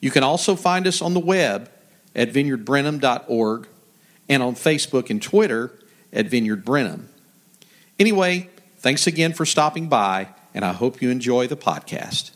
You can also find us on the web at vineyardbrenham.org and on Facebook and Twitter at Vineyard Brenham. Anyway, thanks again for stopping by, and I hope you enjoy the podcast.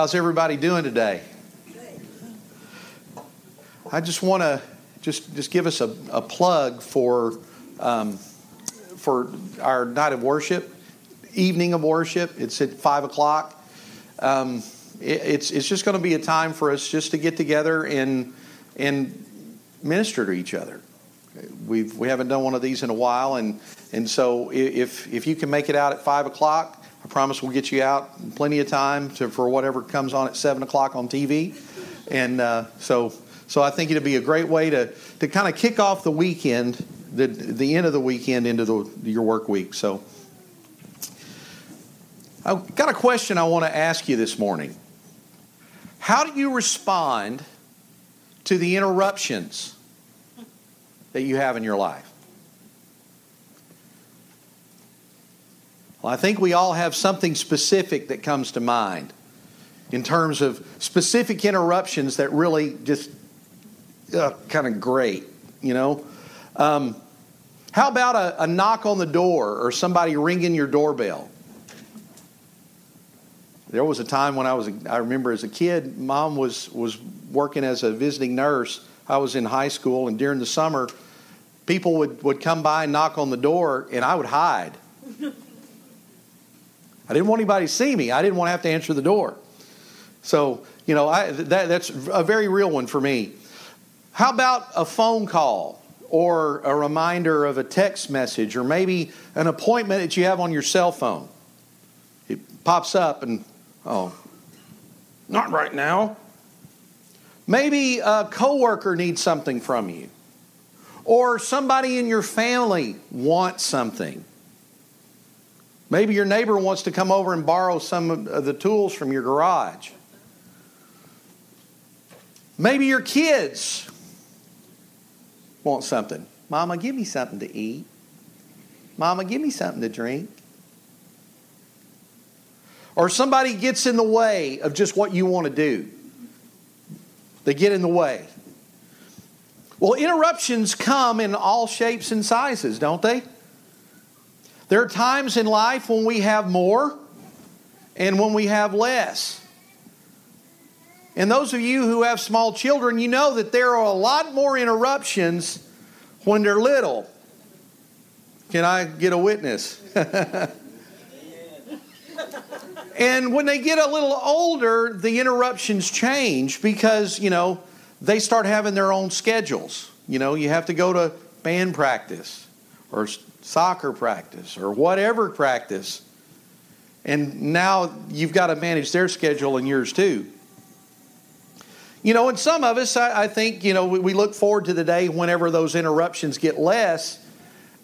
How's everybody doing today? I just want to just just give us a, a plug for um, for our night of worship, evening of worship. It's at five o'clock. Um, it, it's it's just going to be a time for us just to get together and and minister to each other. We've we haven't done one of these in a while, and and so if if you can make it out at five o'clock, I promise we'll get you out plenty of time to, for whatever comes on at 7 o'clock on TV. And uh, so, so I think it'd be a great way to, to kind of kick off the weekend, the, the end of the weekend into the, your work week. So I've got a question I want to ask you this morning. How do you respond to the interruptions that you have in your life? Well, I think we all have something specific that comes to mind in terms of specific interruptions that really just uh, kind of grate, you know. Um, how about a, a knock on the door or somebody ringing your doorbell? There was a time when I was, I remember as a kid, mom was, was working as a visiting nurse. I was in high school, and during the summer, people would, would come by and knock on the door, and I would hide. I didn't want anybody to see me. I didn't want to have to answer the door. So, you know, I, that, that's a very real one for me. How about a phone call or a reminder of a text message or maybe an appointment that you have on your cell phone? It pops up and, oh, not right now. Maybe a coworker needs something from you or somebody in your family wants something. Maybe your neighbor wants to come over and borrow some of the tools from your garage. Maybe your kids want something. Mama, give me something to eat. Mama, give me something to drink. Or somebody gets in the way of just what you want to do. They get in the way. Well, interruptions come in all shapes and sizes, don't they? There are times in life when we have more and when we have less. And those of you who have small children, you know that there are a lot more interruptions when they're little. Can I get a witness? and when they get a little older, the interruptions change because, you know, they start having their own schedules. You know, you have to go to band practice or soccer practice or whatever practice. And now you've got to manage their schedule and yours too. You know, and some of us, I, I think, you know, we, we, look forward to the day whenever those interruptions get less,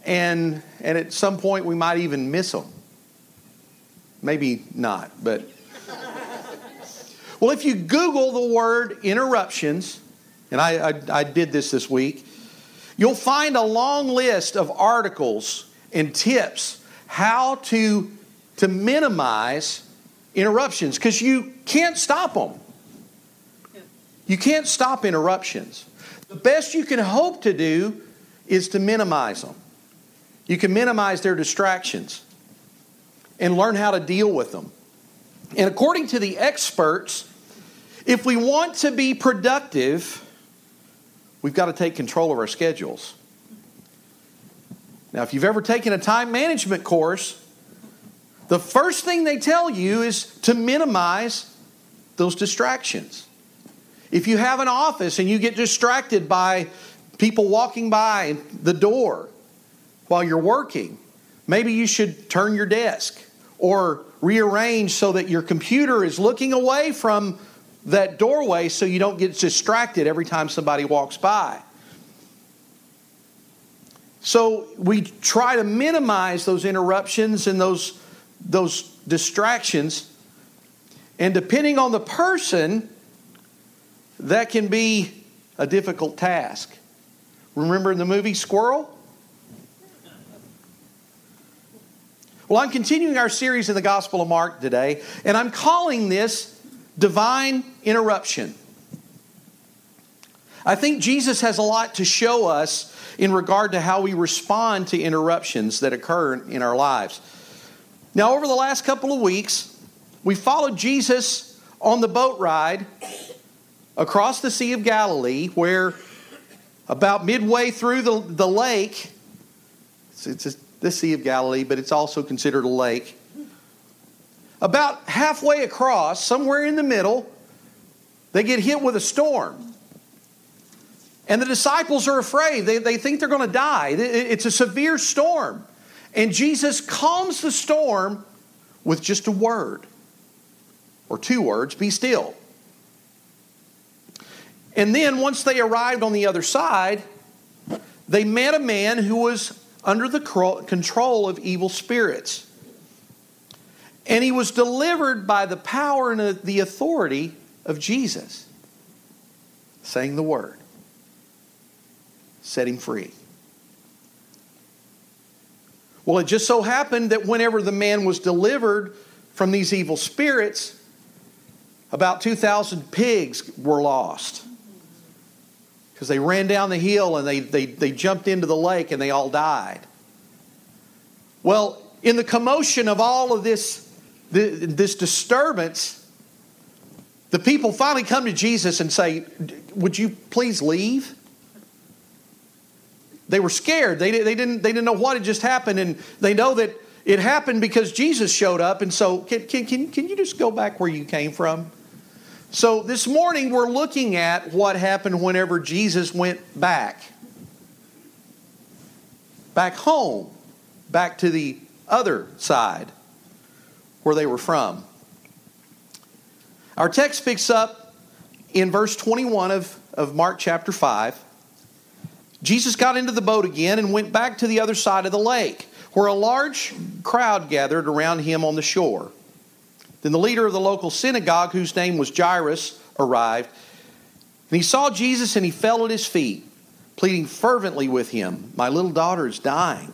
and and at some point we might even miss them. Maybe not, but well, if you Google the word interruptions, and I, I, I did this this week, You'll find a long list of articles and tips how to, to minimize interruptions because you can't stop them. You can't stop interruptions. The best you can hope to do is to minimize them. You can minimize their distractions and learn how to deal with them. And according to the experts, if we want to be productive, we've got to take control of our schedules. Now, if you've ever taken a time management course, the first thing they tell you is to minimize those distractions. If you have an office and you get distracted by people walking by the door while you're working, maybe you should turn your desk or rearrange so that your computer is looking away from that doorway so you don't get distracted every time somebody walks by. So we try to minimize those interruptions and those, those distractions. And depending on the person, that can be a difficult task. Remember in the movie Squirrel? Well, I'm continuing our series in the Gospel of Mark today, and I'm calling this Divine Interruption. I think Jesus has a lot to show us in regard to how we respond to interruptions that occur in our lives. Now, over the last couple of weeks, we followed Jesus on the boat ride across the Sea of Galilee, where about midway through the, the lake, it's, it's the Sea of Galilee, but it's also considered a lake. About halfway across, somewhere in the middle, they get hit with a storm. And the disciples are afraid. They, they think they're going to die. It's a severe storm. And Jesus calms the storm with just a word or two words be still. And then once they arrived on the other side, they met a man who was under the control of evil spirits. And he was delivered by the power and the authority of Jesus, saying the word, set him free. Well, it just so happened that whenever the man was delivered from these evil spirits, about 2,000 pigs were lost because they ran down the hill and they, they, they jumped into the lake and they all died. Well, in the commotion of all of this, this disturbance, the people finally come to Jesus and say, Would you please leave? They were scared. They, they, didn't, they didn't know what had just happened, and they know that it happened because Jesus showed up. And so, can, can, can, can you just go back where you came from? So this morning we're looking at what happened whenever Jesus went back. Back home, back to the other side where they were from. Our text picks up in verse 21 of, of Mark chapter 5. Jesus got into the boat again and went back to the other side of the lake, where a large crowd gathered around him on the shore. Then the leader of the local synagogue, whose name was Jairus, arrived. And he saw Jesus and he fell at his feet, pleading fervently with him My little daughter is dying.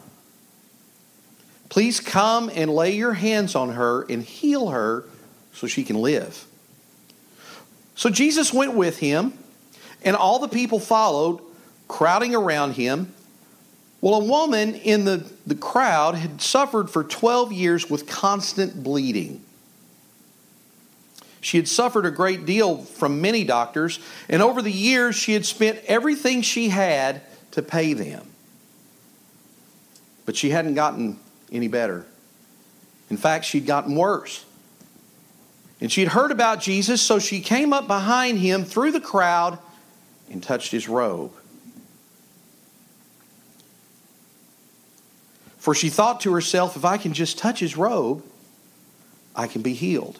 Please come and lay your hands on her and heal her so she can live. So Jesus went with him, and all the people followed, crowding around him. Well, a woman in the, the crowd had suffered for 12 years with constant bleeding. She had suffered a great deal from many doctors, and over the years, she had spent everything she had to pay them. But she hadn't gotten any better. In fact, she'd gotten worse. And she'd heard about Jesus, so she came up behind him through the crowd and touched his robe. For she thought to herself, if I can just touch his robe, I can be healed.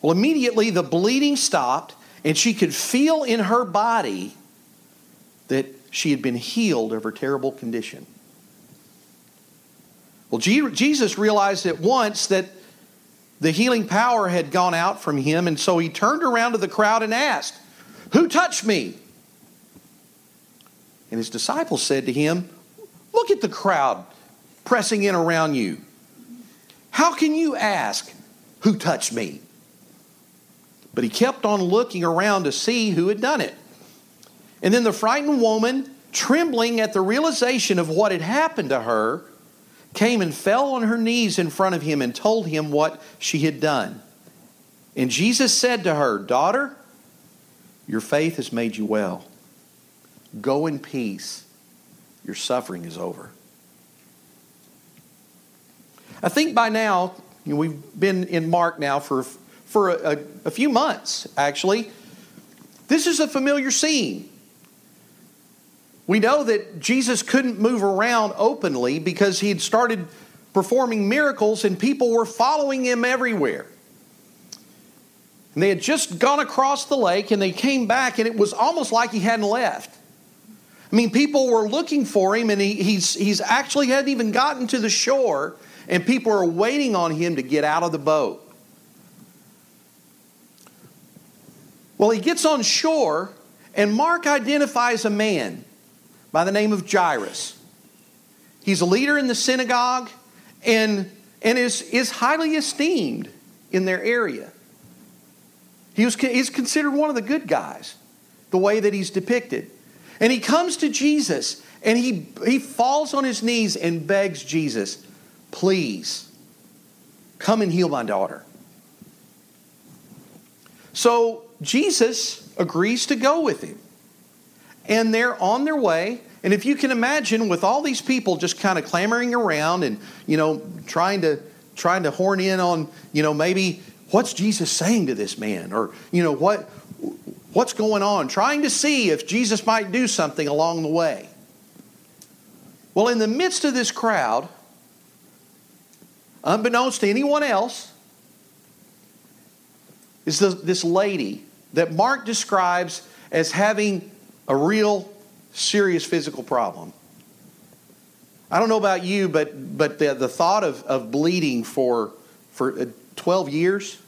Well, immediately the bleeding stopped, and she could feel in her body that she had been healed of her terrible condition. Well, Jesus realized at once that the healing power had gone out from him, and so he turned around to the crowd and asked, Who touched me? And his disciples said to him, Look at the crowd pressing in around you. How can you ask, Who touched me? But he kept on looking around to see who had done it. And then the frightened woman, trembling at the realization of what had happened to her, came and fell on her knees in front of him and told him what she had done. And Jesus said to her, Daughter, your faith has made you well. Go in peace. Your suffering is over. I think by now, you know, we've been in Mark now for, for a, a few months, actually. This is a familiar scene. We know that Jesus couldn't move around openly because he had started performing miracles and people were following him everywhere. And they had just gone across the lake and they came back and it was almost like he hadn't left. I mean, people were looking for him and he, he's, he's actually hadn't even gotten to the shore and people are waiting on him to get out of the boat. Well, he gets on shore and Mark identifies a man by the name of Jairus. He's a leader in the synagogue and, and is, is highly esteemed in their area. He was, he's considered one of the good guys, the way that he's depicted. And he comes to Jesus and he, he falls on his knees and begs Jesus, please come and heal my daughter. So Jesus agrees to go with him. And they're on their way. And if you can imagine, with all these people just kind of clamoring around and, you know, trying to trying to horn in on, you know, maybe what's Jesus saying to this man? Or, you know, what, what's going on? Trying to see if Jesus might do something along the way. Well, in the midst of this crowd, unbeknownst to anyone else, is this lady that Mark describes as having a real serious physical problem. I don't know about you, but, but the, the thought of, of bleeding for, for uh, 12 years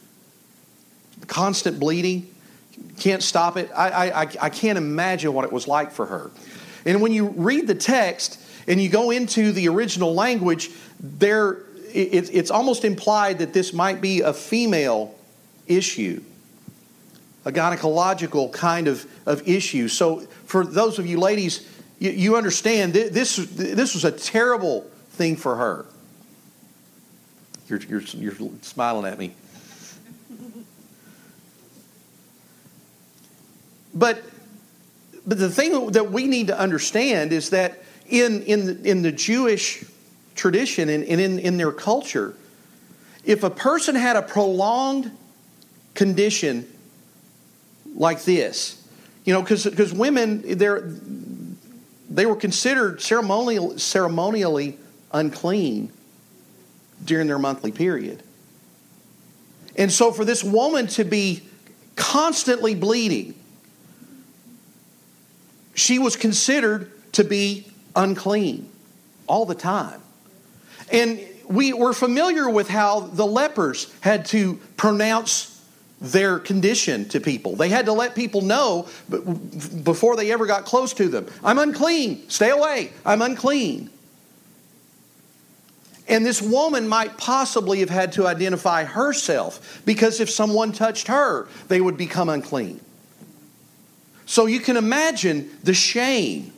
constant bleeding, can't stop it. I, I, I can't imagine what it was like for her. And when you read the text and you go into the original language, there it, it's almost implied that this might be a female issue, a gynecological kind of, of issue. So, for those of you ladies, you, you understand this, this was a terrible thing for her. You're, you're, you're smiling at me. But, but the thing that we need to understand is that in, in, in the Jewish tradition and, and in, in their culture, if a person had a prolonged condition like this, you know, because women, they're, they were considered ceremonial, ceremonially unclean during their monthly period. And so for this woman to be constantly bleeding, she was considered to be unclean all the time. And we were familiar with how the lepers had to pronounce their condition to people. They had to let people know before they ever got close to them I'm unclean, stay away, I'm unclean. And this woman might possibly have had to identify herself because if someone touched her, they would become unclean. So you can imagine the shame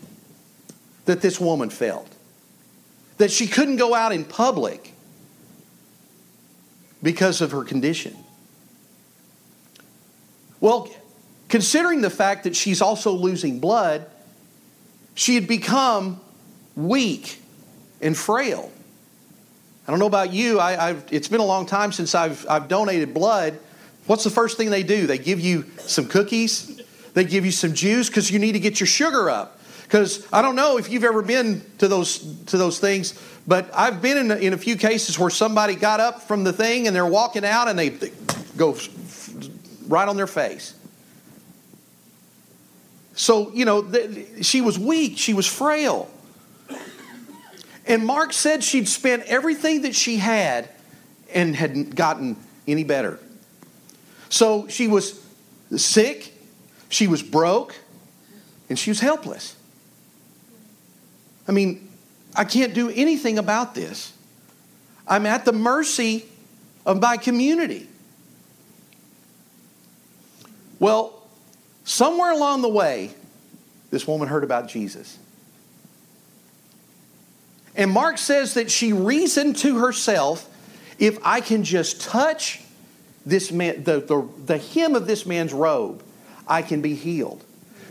that this woman felt. That she couldn't go out in public because of her condition. Well, considering the fact that she's also losing blood, she had become weak and frail. I don't know about you, I, it's been a long time since I've, I've donated blood. What's the first thing they do? They give you some cookies they give you some juice because you need to get your sugar up. Because I don't know if you've ever been to those to those things, but I've been in a, in a few cases where somebody got up from the thing and they're walking out and they, they go right on their face. So you know, th- she was weak. She was frail. And Mark said she'd spent everything that she had and hadn't gotten any better. So she was sick she was broke and she was helpless. I mean, I can't do anything about this. I'm at the mercy of my community. Well, somewhere along the way, this woman heard about Jesus. And Mark says that she reasoned to herself if I can just touch this man, the, the, the hem of this man's robe, I can be healed.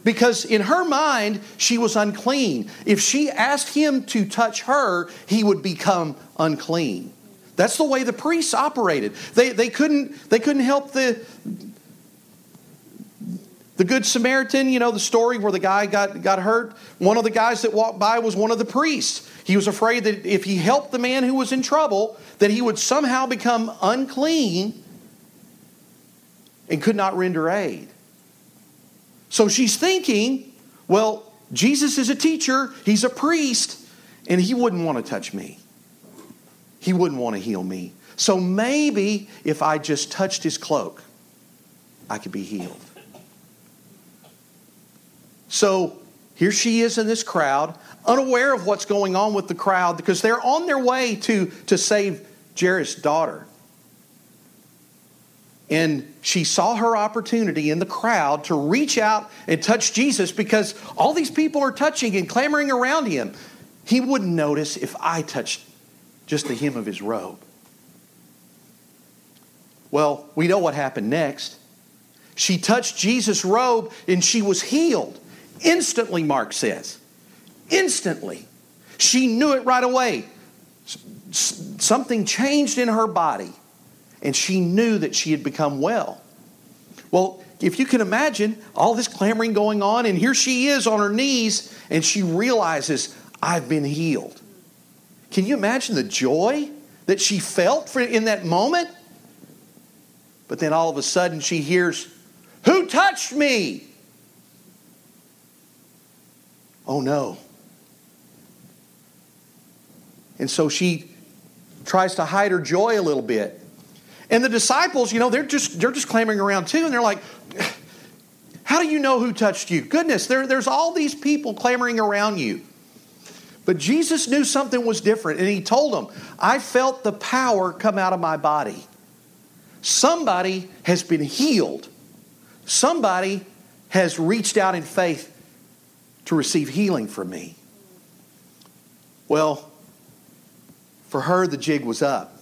Because in her mind, she was unclean. If she asked him to touch her, he would become unclean. That's the way the priests operated. They, they, couldn't, they couldn't help the, the Good Samaritan, you know, the story where the guy got, got hurt. One of the guys that walked by was one of the priests. He was afraid that if he helped the man who was in trouble, that he would somehow become unclean and could not render aid. So she's thinking, well, Jesus is a teacher, he's a priest, and he wouldn't want to touch me. He wouldn't want to heal me. So maybe if I just touched his cloak, I could be healed. So here she is in this crowd, unaware of what's going on with the crowd because they're on their way to, to save Jairus' daughter. And she saw her opportunity in the crowd to reach out and touch Jesus because all these people are touching and clamoring around him. He wouldn't notice if I touched just the hem of his robe. Well, we know what happened next. She touched Jesus' robe and she was healed. Instantly, Mark says. Instantly. She knew it right away. Something changed in her body, and she knew that she had become well. Well, if you can imagine all this clamoring going on, and here she is on her knees, and she realizes, I've been healed. Can you imagine the joy that she felt in that moment? But then all of a sudden she hears, Who touched me? Oh no. And so she tries to hide her joy a little bit. And the disciples, you know, they're just they're just clamoring around too, and they're like, How do you know who touched you? Goodness, there, there's all these people clamoring around you. But Jesus knew something was different, and he told them, I felt the power come out of my body. Somebody has been healed. Somebody has reached out in faith to receive healing from me. Well, for her, the jig was up.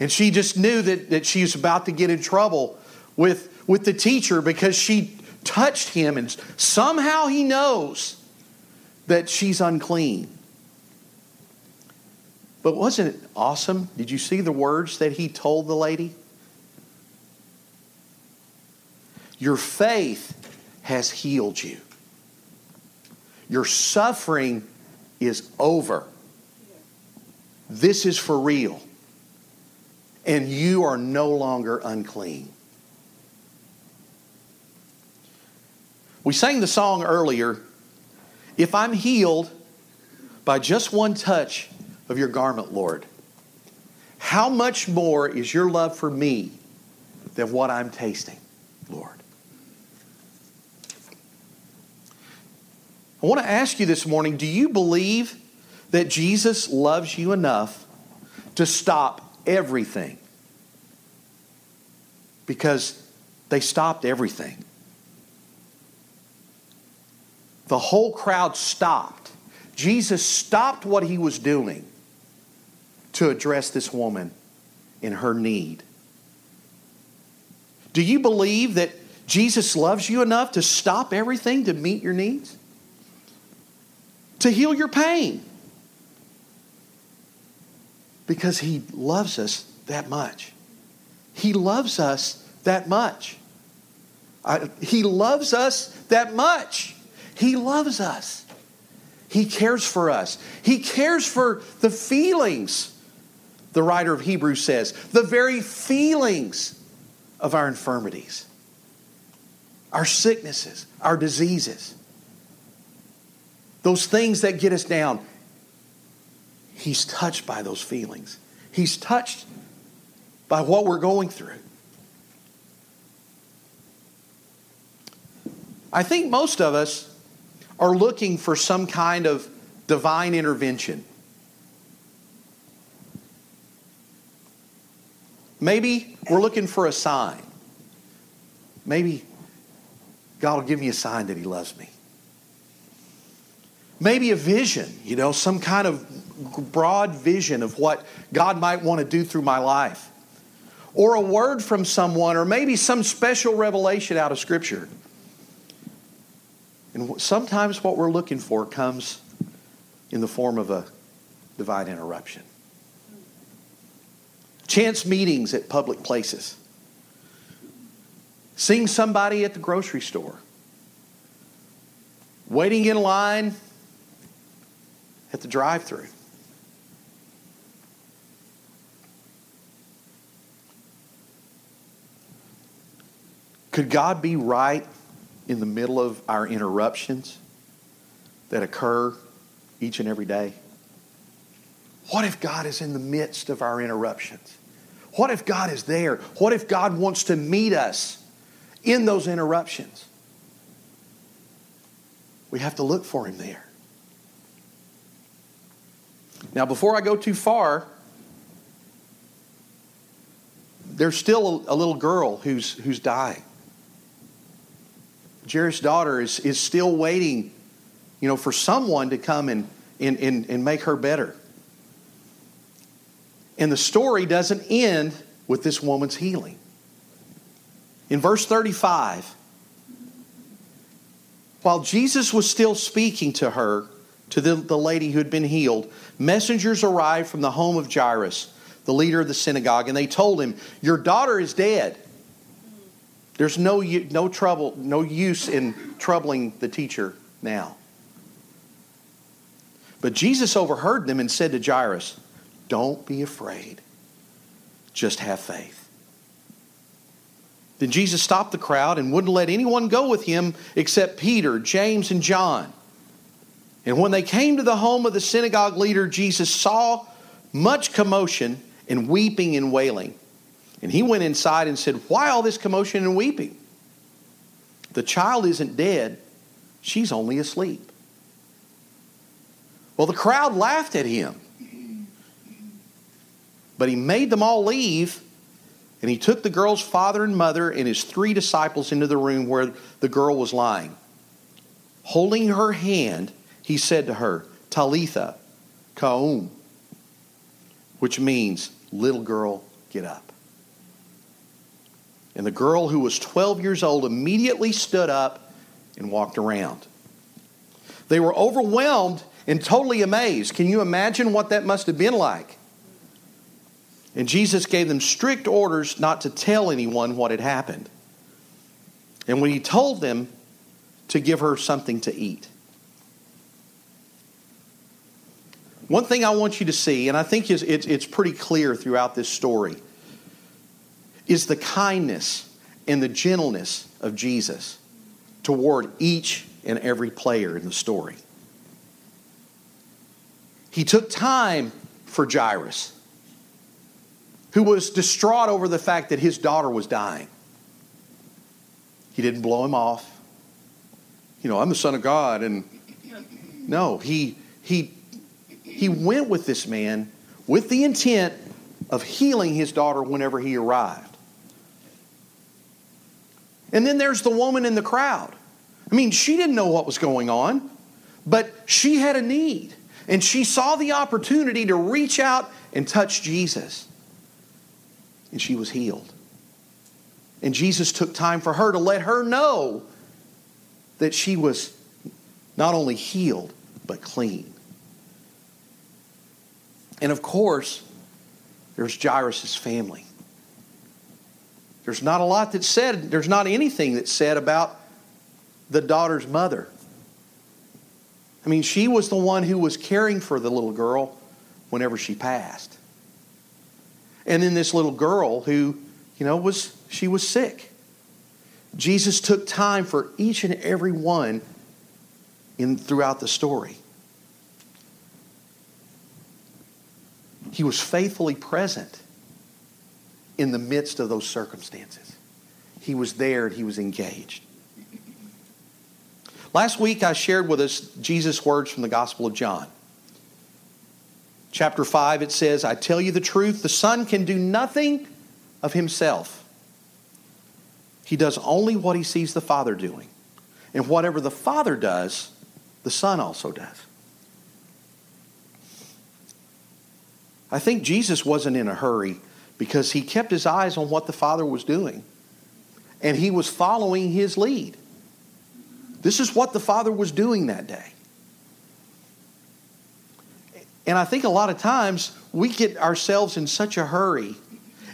And she just knew that, that she was about to get in trouble with, with the teacher because she touched him, and somehow he knows that she's unclean. But wasn't it awesome? Did you see the words that he told the lady? Your faith has healed you. Your suffering is over. This is for real. And you are no longer unclean. We sang the song earlier If I'm healed by just one touch of your garment, Lord, how much more is your love for me than what I'm tasting, Lord? I want to ask you this morning do you believe that Jesus loves you enough to stop everything? Because they stopped everything. The whole crowd stopped. Jesus stopped what he was doing to address this woman in her need. Do you believe that Jesus loves you enough to stop everything to meet your needs? To heal your pain. Because He loves us that much. He loves us that much. I, he loves us that much. He loves us. He cares for us. He cares for the feelings, the writer of Hebrews says, the very feelings of our infirmities, our sicknesses, our diseases those things that get us down. He's touched by those feelings. He's touched by what we're going through. I think most of us are looking for some kind of divine intervention. Maybe we're looking for a sign. Maybe God will give me a sign that He loves me maybe a vision, you know, some kind of broad vision of what God might want to do through my life. or a word from someone or maybe some special revelation out of Scripture. And sometimes what we're looking for comes in the form of a divine interruption. Chance meetings at public places. Seeing somebody at the grocery store. Waiting in line at the drive through. Could God be right in the middle of our interruptions that occur each and every day? What if God is in the midst of our interruptions? What if God is there? What if God wants to meet us in those interruptions? We have to look for Him there. Now, before I go too far, there's still a, little girl who's, who's dying. Jairus' daughter is, is still waiting, you know, for someone to come and, and, and, and make her better. And the story doesn't end with this woman's healing. In verse 35, while Jesus was still speaking to her, to the, the lady who had been healed, messengers arrived from the home of Jairus, the leader of the synagogue, and they told him, Your daughter is dead. There's no, no trouble, no use in troubling the teacher now. But Jesus overheard them and said to Jairus, Don't be afraid, just have faith. Then Jesus stopped the crowd and wouldn't let anyone go with him except Peter, James, and John. And when they came to the home of the synagogue leader, Jesus saw much commotion and weeping and wailing. And he went inside and said, Why all this commotion and weeping? The child isn't dead, she's only asleep. Well, the crowd laughed at him. But he made them all leave, and he took the girl's father and mother and his three disciples into the room where the girl was lying. Holding her hand, he said to her, Talitha, Koum, which means, little girl, get up. And the girl, who was 12 years old, immediately stood up and walked around. They were overwhelmed and totally amazed. Can you imagine what that must have been like? And Jesus gave them strict orders not to tell anyone what had happened. And when he told them to give her something to eat. One thing I want you to see, and I think it's pretty clear throughout this story is the kindness and the gentleness of Jesus toward each and every player in the story. He took time for Jairus, who was distraught over the fact that his daughter was dying. He didn't blow him off. You know, I'm the Son of God, and no, he he he went with this man with the intent of healing his daughter whenever he arrived. And then there's the woman in the crowd. I mean, she didn't know what was going on, but she had a need. And she saw the opportunity to reach out and touch Jesus. And she was healed. And Jesus took time for her to let her know that she was not only healed, but clean. And of course, there's Jairus' family. There's not a lot that's said, there's not anything that's said about the daughter's mother. I mean, she was the one who was caring for the little girl whenever she passed. And then this little girl who, you know, was she was sick. Jesus took time for each and every one in throughout the story. He was faithfully present in the midst of those circumstances. He was there and he was engaged. Last week, I shared with us Jesus' words from the Gospel of John. Chapter 5, it says, I tell you the truth, the Son can do nothing of himself. He does only what he sees the Father doing. And whatever the Father does, the Son also does. I think Jesus wasn't in a hurry because he kept his eyes on what the Father was doing and he was following his lead. This is what the Father was doing that day. And I think a lot of times we get ourselves in such a hurry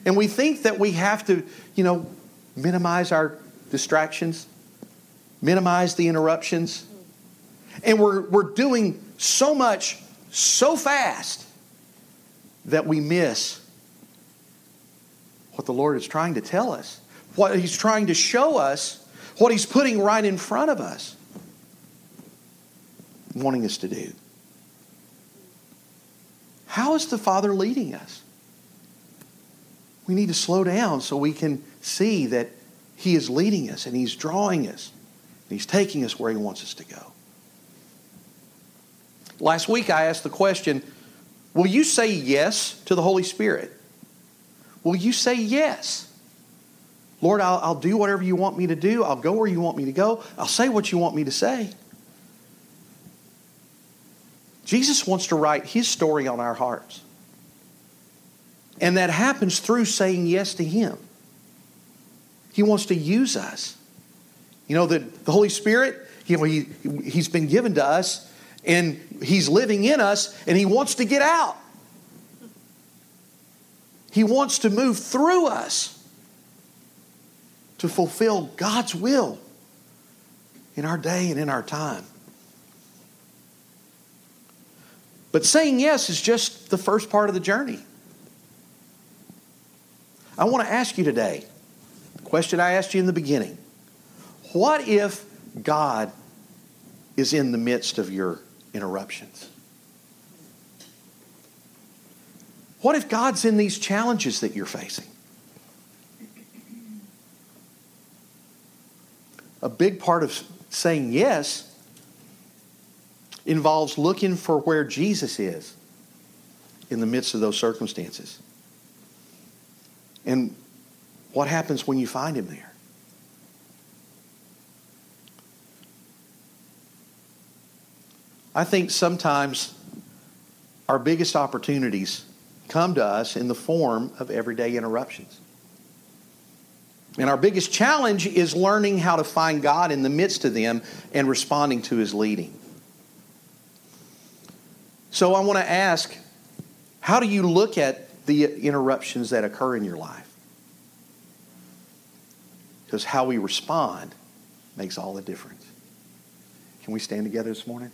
and we think that we have to, you know, minimize our distractions, minimize the interruptions. And we're, we're doing so much so fast that we miss what the Lord is trying to tell us, what He's trying to show us, what He's putting right in front of us, wanting us to do. How is the Father leading us? We need to slow down so we can see that He is leading us and He's drawing us. And He's taking us where He wants us to go. Last week I asked the question Will you say yes to the Holy Spirit? Will you say yes? Lord, I'll, I'll, do whatever you want me to do. I'll go where you want me to go. I'll say what you want me to say. Jesus wants to write his story on our hearts. And that happens through saying yes to him. He wants to use us. You know, the, the Holy Spirit, you know, he, he's been given to us and He's living in us and He wants to get out. He wants to move through us to fulfill God's will in our day and in our time. But saying yes is just the first part of the journey. I want to ask you today the question I asked you in the beginning What if God is in the midst of your interruptions? What if God's in these challenges that you're facing? A big part of saying yes involves looking for where Jesus is in the midst of those circumstances. And what happens when you find him there? I think sometimes our biggest opportunities come to us in the form of everyday interruptions. And our biggest challenge is learning how to find God in the midst of them and responding to his leading. So I want to ask how do you look at the interruptions that occur in your life? Because how we respond makes all the difference. Can we stand together this morning?